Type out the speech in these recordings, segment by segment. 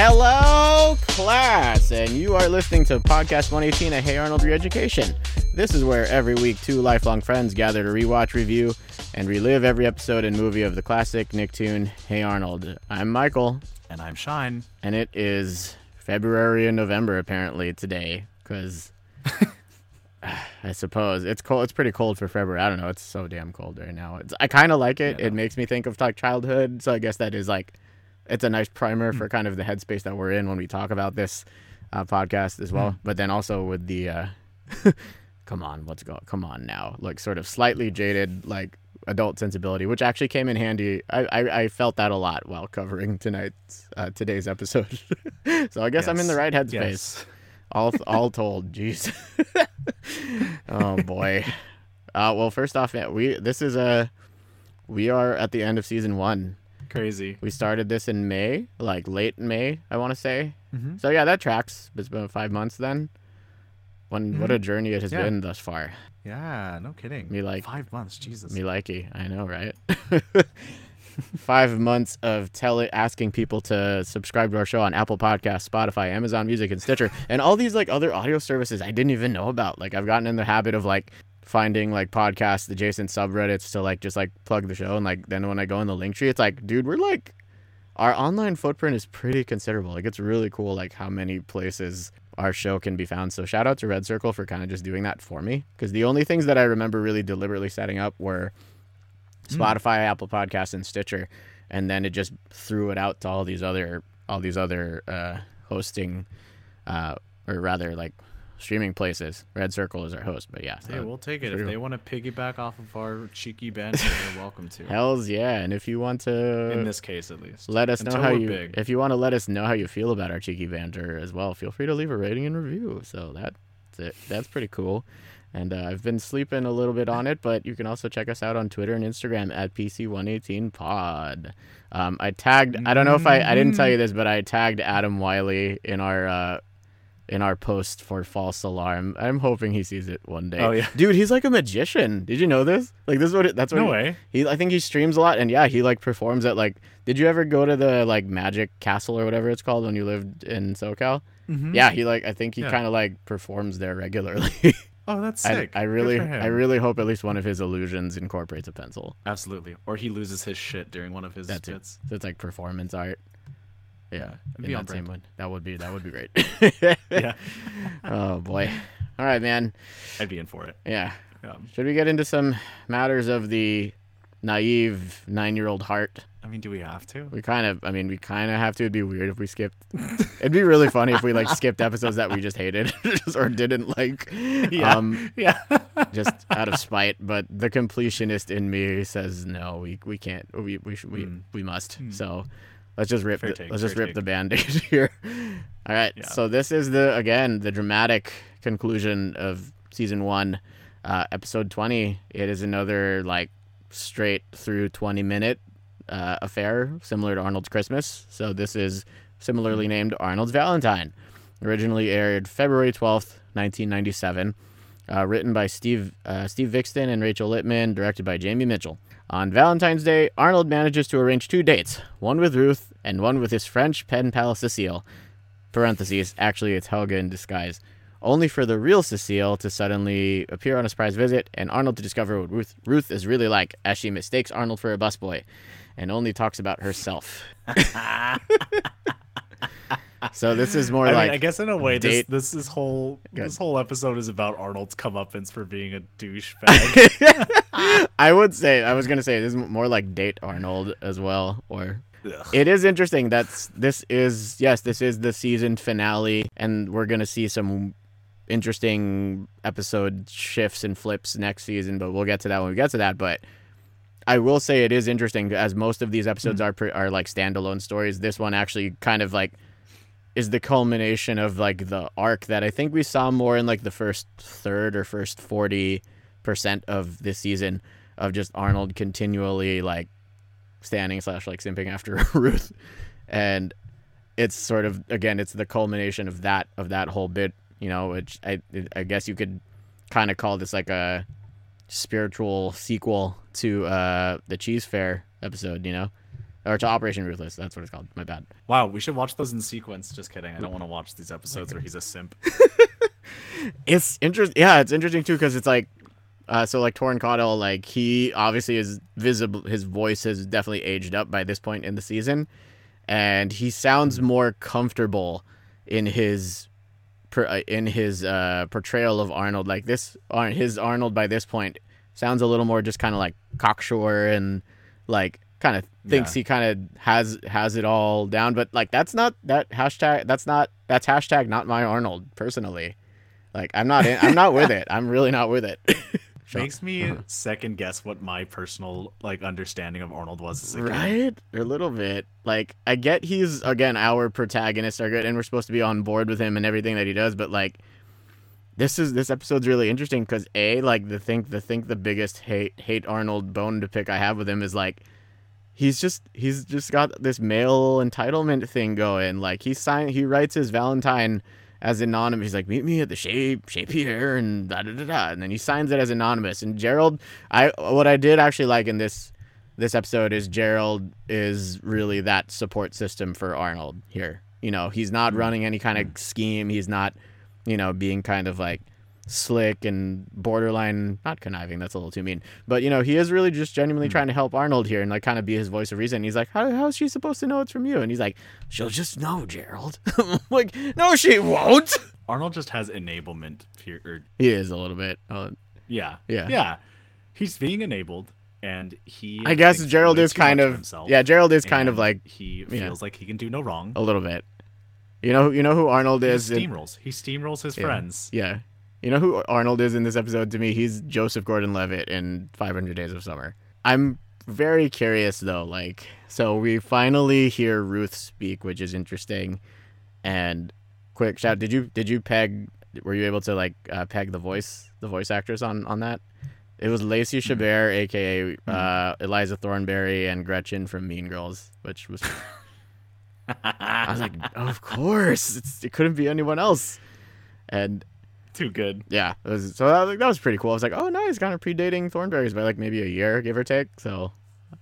Hello, class, and you are listening to Podcast 118 at Hey Arnold Reeducation. This is where every week two lifelong friends gather to rewatch, review, and relive every episode and movie of the classic Nicktoon Hey Arnold. I'm Michael, And I'm Shine. and it is February and November apparently today, because I suppose it's cold. It's pretty cold for February. I don't know. It's so damn cold right now. It's, I kind of like it. Yeah. It makes me think of like childhood. So I guess that is like, it's a nice primer for kind of the headspace that we're in when we talk about this uh, podcast as well. But then also with the, uh, come on, let's go, come on now, like sort of slightly jaded like adult sensibility, which actually came in handy. I I, I felt that a lot while covering tonight's uh, today's episode. so I guess I'm in the right headspace Yes. all all told jeez oh boy uh well first off we this is a we are at the end of season one Crazy. we started this in may like late may i want to say Mhm. so yeah that tracks it's been five months then when what a mm-hmm. journey it has Yeah. been thus far Yeah, no kidding. Me like- five months. Jesus. me likey i know right five months of telling asking people to subscribe to our show on apple Podcasts, spotify amazon music and stitcher and all these like other audio services i didn't even know about like i've gotten in the habit of like finding like podcasts, adjacent subreddits to like just like plug the show and like then when i go in the link tree it's like dude we're like our online footprint is pretty considerable like it's really cool like how many places our show can be found. So shout out to red circle for kind of just doing that for me. Because the only things that i remember really deliberately setting up were Spotify, Apple Podcasts, and Stitcher, and then it just threw it out to all these other all these other uh, hosting, uh, or rather like streaming places. Red Circle is our host, but yeah, Hey, so we'll take it. true. If they want to piggyback off of our cheeky banter, they're welcome to. hell's yeah. And if you want to In this case, at least. let us know how you big. if you want to let us know how you feel about our cheeky banter as well, feel free to leave a rating and review. So that's it. That's pretty cool. And uh, I've been sleeping a little bit on it, but you can also check us out on Twitter and Instagram at PC118pod. Um, I tagged. I don't know if I I didn't tell you this, but I tagged Adam Wiley in our uh, in our post for false alarm. I'm hoping he sees it one day. Oh, yeah. dude, he's like a magician. Did you know this? Like this is what it, that's what No he- way. he, I think he streams a lot, and yeah, he like performs at like. Did you ever go to the like Magic Castle or whatever it's called when you lived in SoCal? Mhm. Yeah, he like I think he Yeah. kind of like performs there regularly. Oh, that's I, sick. I Good really. I really hope at least one of his illusions incorporates a pencil. Absolutely. Or he loses his shit during one of his That's it. So it's like performance art. Yeah, be on that same brand. one. That would be that would be great. Yeah. oh boy. All right, man. I'd be in for it. Yeah. Um, Should we get into some matters of the naive nine-year-old heart? I mean, do we have to? We kind of, I mean, we kind of have to. It'd be weird if we skipped. It'd be really funny if we like skipped episodes that we just hated or didn't like, Yeah. um, Yeah. just out of spite. But the completionist in me says no, we we can't. We we we, Mm. we must. So let's just rip. The, take, let's just rip take. the band-aid here. All right. Yeah. So this is the again the dramatic conclusion of season one, uh, episode twenty. It is another like straight through twenty minute uh, affair, similar to Arnold's Christmas. So this is similarly named Arnold's Valentine. Originally aired February twelfth, nineteen ninety seven. Uh, written by Steve uh, Steve Viksten and Rachel Lipman, directed by Jamie Mitchell. On Valentine's Day, Arnold manages to arrange two dates, one with Ruth and one with his French pen pal Cecile. Parentheses, actually, it's Helga in disguise. Only for the real Cecile to suddenly appear on a surprise visit and Arnold to discover what Ruth, Ruth is really like as she mistakes Arnold for a busboy and only talks about herself. so this is more I like mean, I guess in a way, this, date- this is whole Good. this whole episode is about Arnold's comeuppance for being a douchebag. I would say I was gonna say this is more like date Arnold as well, or Ugh. it is interesting. That's this is yes, this is the season finale, and we're gonna see some interesting episode shifts and flips next season. But we'll get to that when we get to that. But I will say it is interesting as most of these episodes mm-hmm. are pre- are like standalone stories. This one actually kind of like is the culmination of like the arc that I think we saw more in like the first third or first 40 percent of this season of just Arnold continually like standing slash like simping after Ruth, and it's sort of again it's the culmination of that of that whole bit, you know, which I I guess you could kind of call this like a spiritual sequel to uh the Cheese Fair episode, you know, or to Operation Ruthless. That's what it's called. My bad. Wow, we should watch those in sequence. Just kidding. I don't want to watch these episodes where he's a simp. It's interesting. Yeah, it's interesting too because it's like, uh, so like Toran Caudell, like he obviously is visible. His voice has definitely aged up by this point in the season, and he sounds more comfortable in his uh, in his uh, portrayal of Arnold. Like this, his Arnold by this point sounds a little more just kind of like cocksure and like kind of thinks Yeah. he kind of has has it all down. But like that's not that hashtag. That's not that's hashtag not my Arnold personally. Like I'm not in, I'm not with it. I'm really not with it. Makes me uh-huh. second guess what my personal like understanding of Arnold was as a kid. right? A little bit. Like I get he's again our protagonist are good and we're supposed to be on board with him and everything that he does, but like this is this episode's really interesting because a like the think the think the biggest hate hate Arnold bone to pick I have with him is like he's just he's just got this male entitlement thing going. Like he sign he writes his Valentine as anonymous. He's like, meet me at the shape shape here and da da da da, and then he signs it as anonymous. And Gerald, I what I did actually like in this this episode is Gerald is really that support system for Arnold here. You know, he's not mm. running any kind of mm. scheme. He's not, you know, being kind of like slick and borderline not conniving that's a little too mean but you know he is really just genuinely trying to help arnold here and like kind of be his voice of reason he's like how, how is she supposed to know it's from you and he's like she'll just know gerald I'm like no she won't Arnold just has enablement fear. He is a little bit uh, yeah, Yeah. yeah. He's being enabled, and he. i guess gerald is kind of himself, yeah gerald is kind of like he yeah. feels like he can do no wrong. a little bit you know you know who arnold He is in- steamrolls. He steamrolls his Yeah. friends. Yeah. You know who Arnold is in this episode to me? He's Joseph Gordon Levitt in 500 Days of Summer. I'm very curious though. Like, so we finally hear Ruth speak, which is interesting. And quick shout, did you did you peg? Were you able to like uh, peg the voice the voice actors on on that? It was Lacey Chabert, aka uh, Eliza Thornberry, and Gretchen from Mean Girls, which was. I was like, of course, it's, it couldn't be anyone else. And Too good. yeah, was, so that, was- that was pretty cool. I was like, oh, nice, kind of predating Thornberry's by like maybe a year, give or take. So,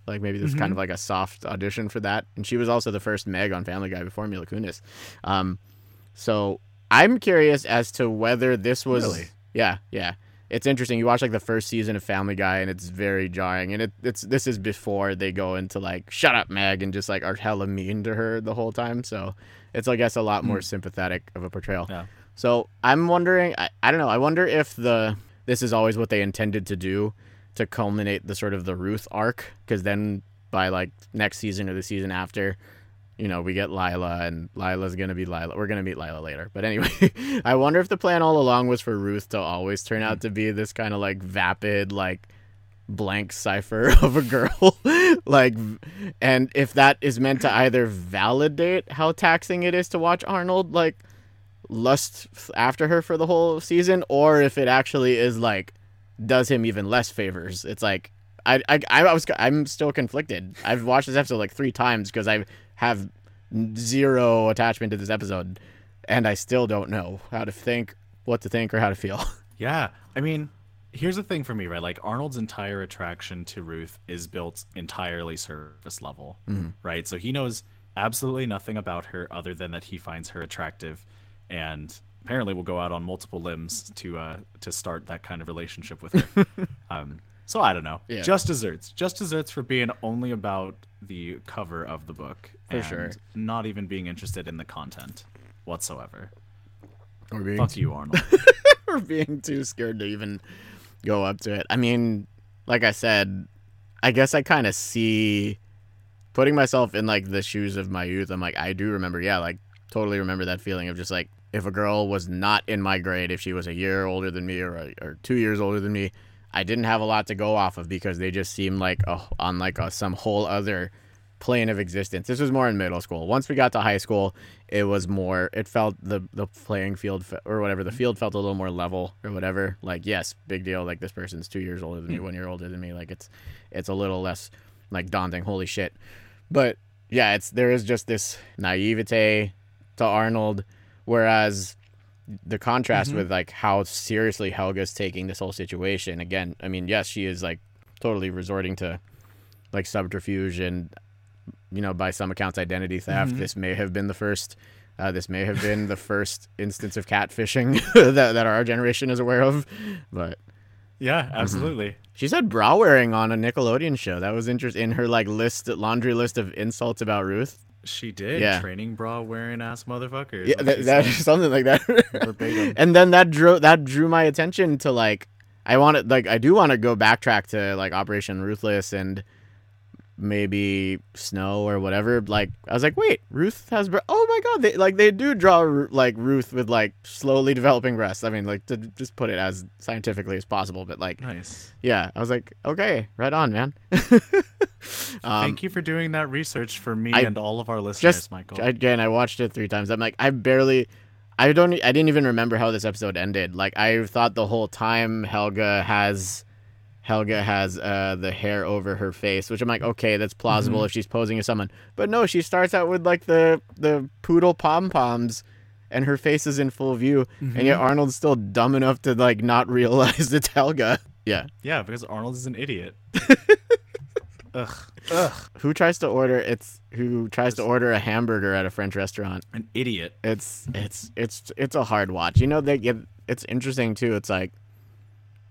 like maybe this is kind of like a soft audition for that. And she was also the first Meg on Family Guy before Mila Kunis. Um, so I'm curious as to whether this was, Really? yeah, yeah. It's interesting. You watch like the first season of Family Guy, and it's very jarring. And it, it's this is before they go into like "shut up, Meg" and just like are hella mean to her the whole time. So it's I guess a lot more sympathetic of a portrayal. Yeah. So I'm wondering. I, I don't know. I wonder if the this is always what they intended to do to culminate the sort of the Ruth arc, because then by like next season or the season after, you know, we get Lila, and Lila's gonna be Lila. We're gonna meet Lila later. But anyway, I wonder if the plan all along was for Ruth to always turn out to be this kind of like vapid, like blank cipher of a girl like and if that is meant to either validate how taxing it is to watch arnold like lust after her for the whole season or if it actually is like does him even less favors it's like i i, I was i'm still conflicted i've watched this episode like three times because i have zero attachment to this episode and i still don't know how to think what to think or how to feel Yeah. I mean, here's the thing for me, right? Like Arnold's entire attraction to Ruth is built entirely surface level, mm-hmm. right? So he knows absolutely nothing about her other than that he finds her attractive, and apparently will go out on multiple limbs to uh to start that kind of relationship with her. um, so I don't know. Yeah. Just desserts. Just desserts for being only about the cover of the book, For and sure. Not even being interested in the content whatsoever. or being Fuck you, Arnold. or being too scared to even go up to it. I mean, like I said, I guess I kind of see putting myself in like the shoes of my youth. I'm like, I do remember, yeah, like totally remember that feeling of just like if a girl was not in my grade, if she was a year older than me or or two years older than me, I didn't have a lot to go off of because they just seemed like oh, on like a, some whole other plane of existence. This was more in middle school. Once we got to high school, it was more. It felt the the playing field fe- or whatever. The mm-hmm. field felt a little more level or whatever. Like yes, big deal. Like this person's two years older than me, mm. one year older than me. Like it's it's a little less like daunting. Holy shit! But yeah, it's there is just this naivete to Arnold, whereas the contrast mm-hmm. with like how seriously Helga's taking this whole situation. Again, I mean, yes, she is like totally resorting to like subterfuge and you know by some accounts identity theft. Mm-hmm. This may have been the first. Uh, this may have been the first instance of catfishing that that our generation is aware of, but Yeah, mm-hmm. absolutely. she said bra wearing on a Nickelodeon show. That was interesting in her like list laundry list of insults about Ruth. She did. Yeah. Training bra wearing ass motherfuckers. Yeah, That's that, that something like that. And then that drew that drew my attention to like I wanted like I do want to go backtrack to like Operation Ruthless and maybe Snow or whatever. Like I was like, wait, Ruth has bre- oh my god, they like they do draw like Ruth with like slowly developing breasts. I mean, like to just put it as scientifically as possible, but like Nice. yeah, I was like, okay, right on, man. um, Thank you for doing that research for me I and all of our listeners, just Michael. again i watched it three times i'm like i barely i don't i didn't even remember how this episode ended like i thought the whole time helga has helga has uh the hair over her face which i'm like okay that's plausible if she's posing as someone but no she starts out with like the the poodle pom-poms and her face is in full view and yet arnold's still dumb enough to like not realize it's helga yeah yeah, because Arnold is an idiot. Ugh. Ugh. who tries to order it's who tries to order a hamburger at a french restaurant An idiot. it's it's it's it's a hard watch. You know, they get it's interesting too. It's like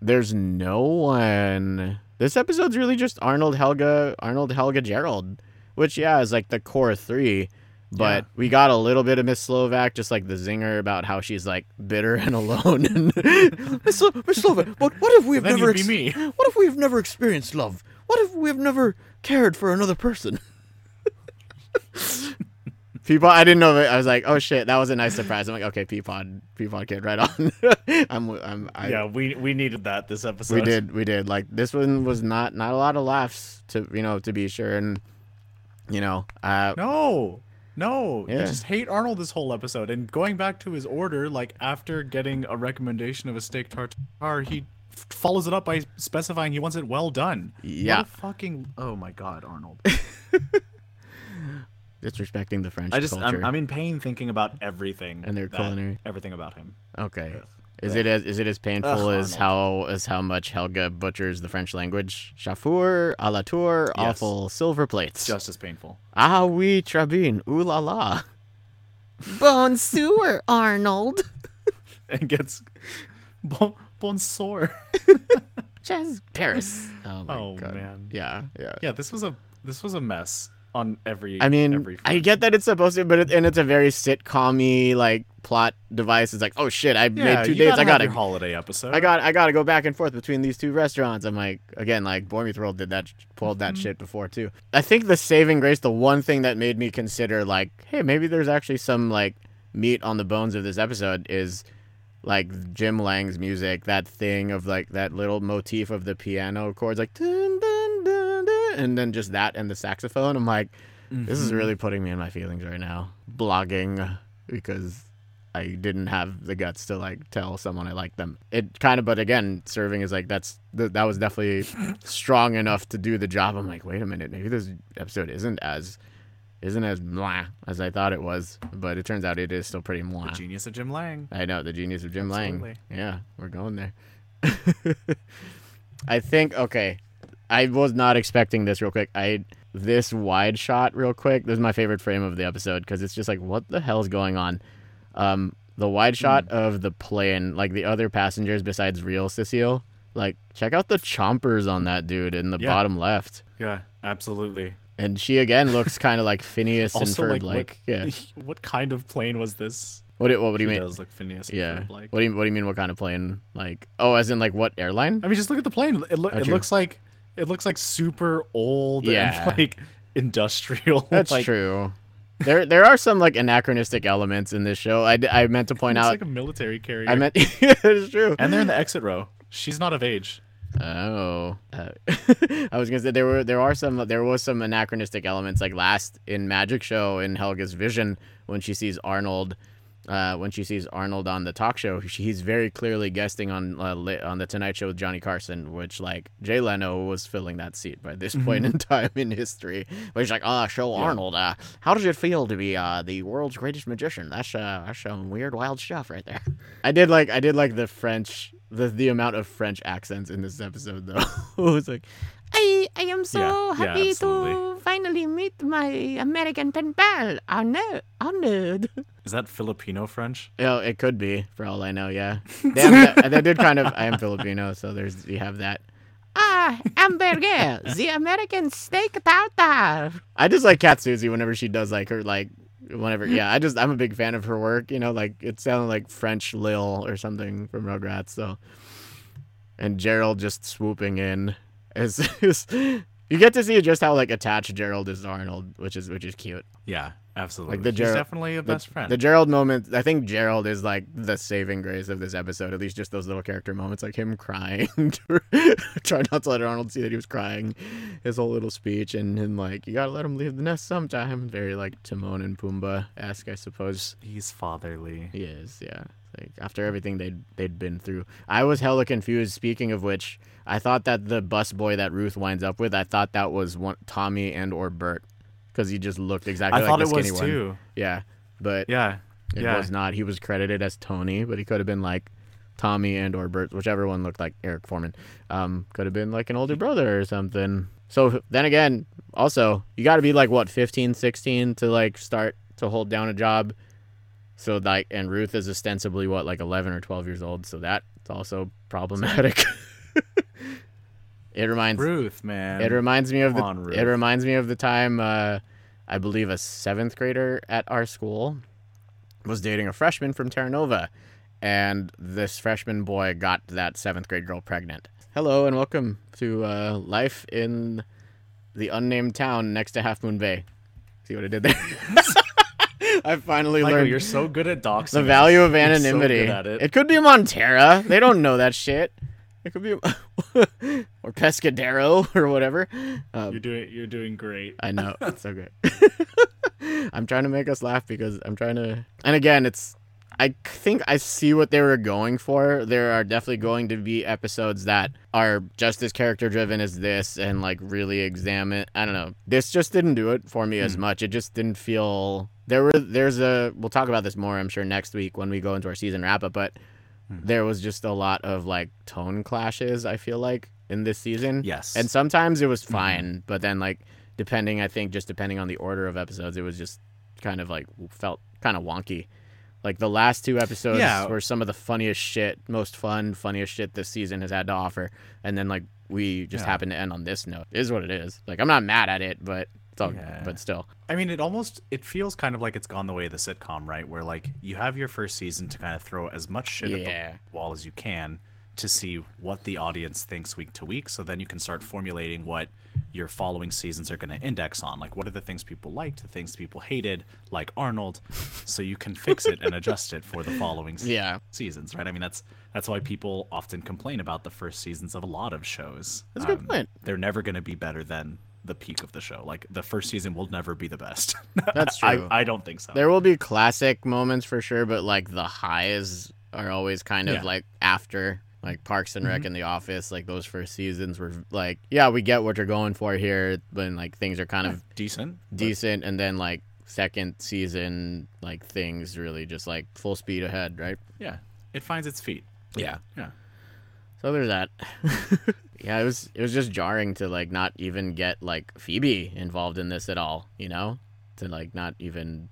there's no one. This episode's really just Arnold Helga Arnold Helga Gerald, which yeah is like the core three. But Yeah. we got a little bit of Miss Slovak, just like the zinger about how she's like bitter and alone. And Miss, Slo- Miss Slovak, but what if we've never you'd me. what if we've never experienced love? What if we've never cared for another person? Peapod, I didn't know that. I was like, oh shit, that was a nice surprise. I'm like, okay, Peapod, Peapod kid, right on. I'm, I'm, I, yeah, we we needed that this episode. we did, we did. Like this one was not, not a lot of laughs to, you know, to be sure, and you know, uh, No. No, you just hate Arnold this whole episode. And going back to his order, like after getting a recommendation of a steak tartare, he f- follows it up by specifying he wants it well done. Yeah. Fucking oh my god, Arnold. disrespecting the French I just culture. I'm, I'm in pain thinking about everything And their that- culinary. everything about him. okay. Is it as is it as painful Ugh, as how as how much Helga butchers the French language? Chafour, à la tour, Yes. awful silver plates. Just as painful. Ah oui, Trabine, ooh la la. Bonsoir, Arnold. And gets bon, bonsoir. Jazz Paris. Oh my Oh, god. man. Yeah, yeah. Yeah, this was a this was a mess on every. I mean, every I get that it's supposed to, but it, and it's a very sitcom-y like plot device. It's like, oh shit, I yeah, made two dates. I gotta, your holiday episode. I got, I gotta go back and forth between these two restaurants. I'm like, again, like Boy Meets World did that, pulled that mm-hmm. shit before too. I think the saving grace, the one thing that made me consider like, hey, maybe there's actually some like meat on the bones of this episode is like Jim Lang's music, that thing of like that little motif of the piano chords, like dun, and then just that and the saxophone. I'm like, this is mm-hmm. really putting me in my feelings right now. Blogging because I didn't have the guts to like tell someone I liked them. It kind of, but again, serving is like that's th- that was definitely strong enough to do the job. I'm like, wait a minute, maybe this episode isn't as isn't as blah as I thought it was, but it turns out it is still pretty blah. the genius of Jim Lang. I know the genius of Jim Lang. Yeah, we're going there. I think okay. I was not expecting this real quick. I this wide shot real quick. This is my favorite frame of the episode because it's just like what the hell's going on. Um, the wide shot Hmm. of the plane, like the other passengers besides real Cecile. Like check out the chompers on that dude in the Yeah. bottom left. Yeah, absolutely. And she again looks kind of like Phineas and Ferb like, like. Yeah. what, what kind of plane was this? What do, what, what do you mean? does look Phineas. and Yeah. Ferb like. What do you what do you mean? What kind of plane? Like oh, as in like what airline? I mean, just look at the plane. It, loo- Oh, it looks like it looks like super old Yeah. and like industrial. That's like, true. There there are some like anachronistic elements in this show. I, I meant to point out. Like a military carrier. I meant Yeah, it's true. and they're in the exit row. She's not of age. Oh, uh, I was gonna say there were there are some there was some anachronistic elements like last in Magic Show in Helga's vision when she sees Arnold uh, when she sees Arnold on the talk show, he's very clearly guesting on uh, on the Tonight Show with Johnny Carson, which like Jay Leno was filling that seat by this point mm-hmm. in time in history. But he's like, "Ah, oh, show yeah. Arnold. Uh, how does it feel to be uh, the world's greatest magician? That's uh, that's some weird, wild stuff right there." I did like I did like the French the the amount of French accents in this episode though. it was like, I I am so yeah, happy yeah, to finally meet my American pen pal, Arnold. Arnold. Is that Filipino French? Oh, it could be for all I know. Yeah, they, have, they did kind of. I am Filipino, so there's you have that. Ah, hamburger, the American steak tartare. I just like Kath Soucie whenever she does like her like whenever yeah i just i'm a big fan of her work you know like it sounded like french lil or something from rugrats so and gerald just swooping in is, is you get to see just how like attached gerald is to arnold which is which is cute yeah Absolutely. Like the Gerald, He's definitely a best the, friend. The Gerald moment, I think Gerald is like the saving grace of this episode. At least just those little character moments, like him crying, trying not to let Arnold see that he was crying. His whole little speech and him like, you gotta let him leave the nest sometime. Very like Timon and Pumbaa esque, I suppose. He's fatherly. He is, yeah. Like after everything they'd they'd been through, I was hella confused. Speaking of which, I thought that the bus boy that Ruth winds up with, I thought that was one Tommy and or Bert because he just looked exactly I like the skinny one. Too. Yeah, but yeah, it yeah. was not. He was credited as Tony, but he could have been like Tommy and or Bert, whichever one looked like Eric Forman. Um, could have been like an older brother or something. So then again, also you got to be like what 15, 16 to like start to hold down a job. So like, and Ruth is ostensibly what like eleven or twelve years old. So that's also problematic. It reminds Ruth, man. It reminds me of Come the. On, it reminds me of the time uh, I believe a seventh grader at our school was dating a freshman from Terra Nova, and this freshman boy got that seventh grade girl pregnant. Hello and welcome to uh, life in the unnamed town next to Half Moon Bay. See what I did there? I finally Michael, learned. You're so good at doxing. The value of anonymity. So it. it could be Montara. They don't know that shit. It could be or Pescadero or whatever. Um, you're doing you're doing great. I know it's so great. I'm trying to make us laugh because I'm trying to. And again, it's. I think I see what they were going for. There are definitely going to be episodes that are just as character driven as this and like really examine. I don't know. This just didn't do it for me mm. as hmm. much. It just didn't feel. There were. There's a. We'll talk about this more. I'm sure next week when we go into our season wrap up. But Mm-hmm. There was just a lot of like tone clashes, I feel like, in this season. Yes. And sometimes it was mm-hmm. fine, mm-hmm. but then like depending I think just depending on the order of episodes, it was just kind of like felt kind of wonky. Like the last two episodes yeah. were some of the funniest shit, most fun, funniest shit this season has had to offer. And then like we just yeah. happened to end on this note. It is what it is. Like I'm not mad at it, but all, yeah. but still. I mean, it almost it feels kind of like it's gone the way of the sitcom, right? Where like you have your first season to kind of throw as much shit yeah. at the wall as you can to see what the audience thinks week to week. So then you can start formulating what your following seasons are going to index on. Like, what are the things people liked, the things people hated, like Arnold, so you can fix it and adjust it for the following yeah. seasons, right? I mean, that's that's why people often complain about the first seasons of a lot of shows. That's a good um, point. They're never going to be better than the peak of the show. Like the first season will never be the best. That's true. I, I don't think so. There will be classic moments for sure, but like the highs are always kind of yeah. like after like Parks and Rec mm-hmm. and The Office, like those first seasons were like, yeah, we get what you're going for here, but like things are kind of decent, decent, but... and then like second season, like things really just like full speed ahead, right? Yeah, it finds its feet. Yeah, yeah. So there's that. yeah, it was it was just jarring to like not even get like Phoebe involved in this at all. You know, to like not even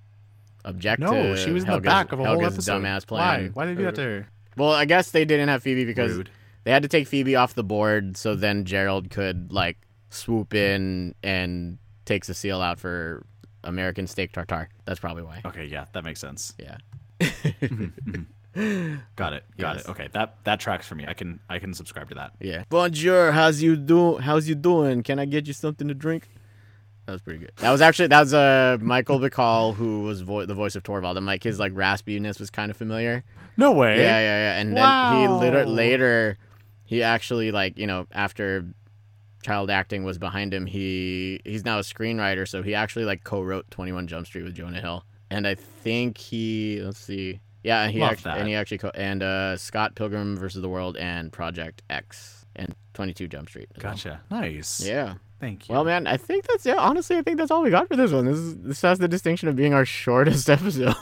object. No, to she was in Helga's, the back of a Helga's whole episode. Dumbass plan. Why? Why did you do that to her? Well, I guess they didn't have Phoebe because Rude. they had to take Phoebe off the board, so then Gerald could like swoop in and take Cecile out for American steak tartare. That's probably why. Okay, yeah, that makes sense. Yeah. Mm-hmm, mm-hmm. Got it. Got yes. it. Okay, that that tracks for me. I can I can subscribe to that. Yeah. Bonjour. How's you do? How's you doing? Can I get you something to drink? That was pretty good. That was actually that was uh Michael Bacall who was vo- the voice of Torvald, and like his like raspiness was kind of familiar. No way. Yeah, yeah, yeah. And wow. then he later later he actually like you know after child acting was behind him, he he's now a screenwriter, so he actually like co-wrote Twenty One Jump Street with Jonah Hill, and I think he let's see, yeah, he Love actually that. and he actually co- and uh, Scott Pilgrim versus the World and Project X and Twenty Two Jump Street. as well. Gotcha. Nice. Yeah. Thank you. Well, man, I think that's yeah. Honestly, I think that's all we got for this one. This is this has the distinction of being our shortest episode.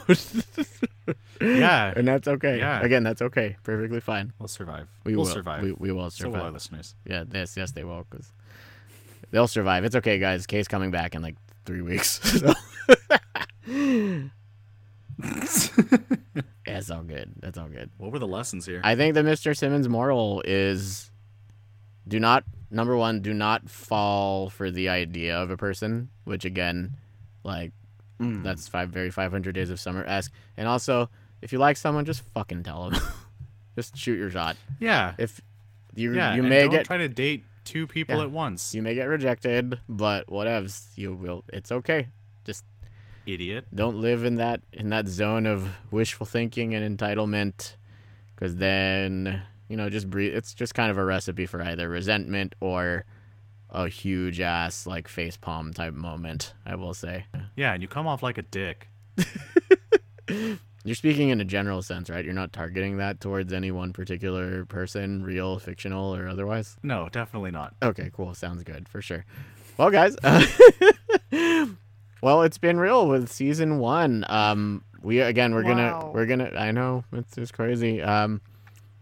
Yeah. and that's okay. Yeah. Again, that's okay. Perfectly fine. we'll survive. We will will survive. We, we will so will our survive. listeners. Yeah. Yes. Yes, they will. Cause they'll survive. It's okay, guys. Kay's coming back in like three weeks. So. Yeah, it's all good. That's all good. What were the lessons here? I think the Mr. Simmons moral is do not number one, do not fall for the idea of a person, which again, like Mm. that's five very five hundred days of summer esque. And also, if you like someone, just fucking tell them. just shoot your shot. yeah. If you yeah. you may don't get try to date two people Yeah. at once. you may get rejected, but whatevs, you will. It's okay. Idiot. Don't live in that in that zone of wishful thinking and entitlement, because then you know just breathe. It's just kind of a recipe for either resentment or a huge ass like face palm type moment. I will say. Yeah, and you come off like a dick. You're speaking in a general sense, right? You're not targeting that towards any one particular person, real, fictional, or otherwise. No, definitely not. Okay, cool. Sounds good for sure. Well, guys, well, it's been real with season one. Um, we again, we're gonna, we're gonna. I know it's just crazy. Um,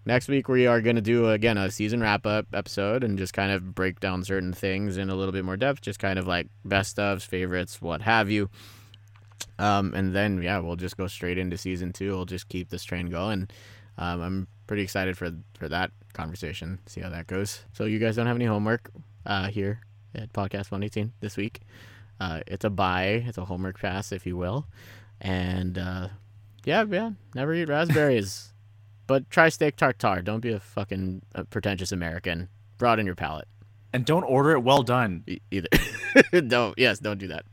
next week we are gonna do again a season wrap up episode and just kind of break down certain things in a little bit more depth, just kind of like best ofs, favorites, what have you. Um, and then yeah, we'll just go straight into season two. We'll just keep this train going. Um, I'm pretty excited for for that conversation. See how that goes. So you guys don't have any homework uh, here at Podcast 118 this week. Uh, it's a buy. It's a homework pass, if you will. And uh, yeah, yeah, never eat raspberries, but try steak tartare. Don't be a fucking uh, pretentious American. Broaden your palate. And don't order it well done. E- either. don't. Yes, don't do that.